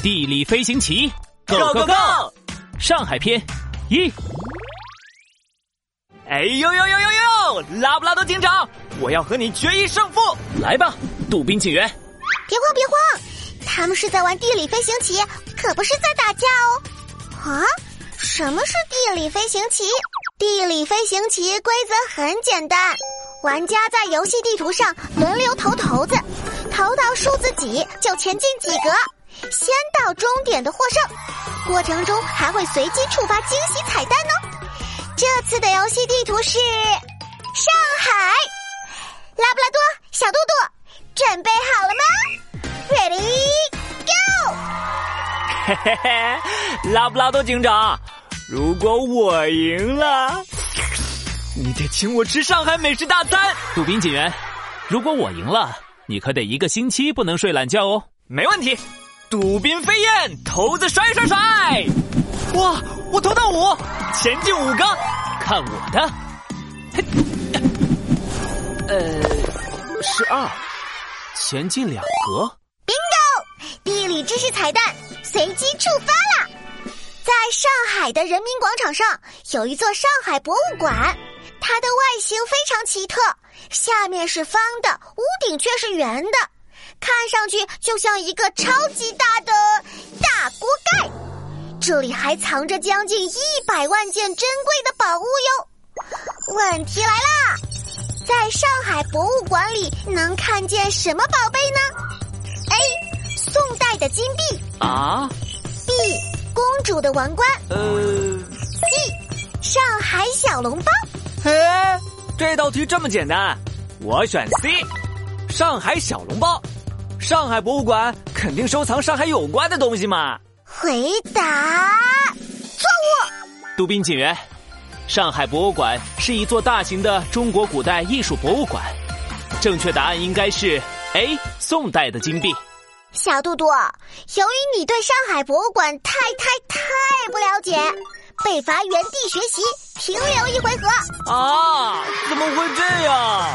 地理飞行棋，Go Go Go！上海篇一。哎呦呦呦呦呦！拉布拉多警长，我要和你决一胜负！来吧，杜宾警员。别慌别慌，他们是在玩地理飞行棋，可不是在打架哦。啊？什么是地理飞行棋？地理飞行棋规则很简单，玩家在游戏地图上轮流投骰子，投到数字几就前进几格，先到终点的获胜。过程中还会随机触发惊喜彩蛋哦。这次的游戏地图是上海。拉布拉多，小肚肚，准备好了吗？Ready go！嘿嘿嘿，拉布拉多警长。如果我赢了，你得请我吃上海美食大餐。杜宾警员，如果我赢了，你可得一个星期不能睡懒觉哦。没问题，杜宾飞燕，骰子甩甩甩！哇，我投到五，前进五个，看我的！呃，是二，前进两格。Bingo！地理知识彩蛋，随机触发了。在上海的人民广场上有一座上海博物馆，它的外形非常奇特，下面是方的，屋顶却是圆的，看上去就像一个超级大的大锅盖。这里还藏着将近一百万件珍贵的宝物哟。问题来啦，在上海博物馆里能看见什么宝贝呢？A. 宋代的金币啊。B. 公主的王冠，呃，C，上海小笼包。哎，这道题这么简单，我选 C，上海小笼包。上海博物馆肯定收藏上海有关的东西嘛。回答错误。杜宾警员，上海博物馆是一座大型的中国古代艺术博物馆，正确答案应该是 A，宋代的金币。小杜杜，由于你对上海博物馆太太太不了解，被罚原地学习，停留一回合。啊，怎么会这样？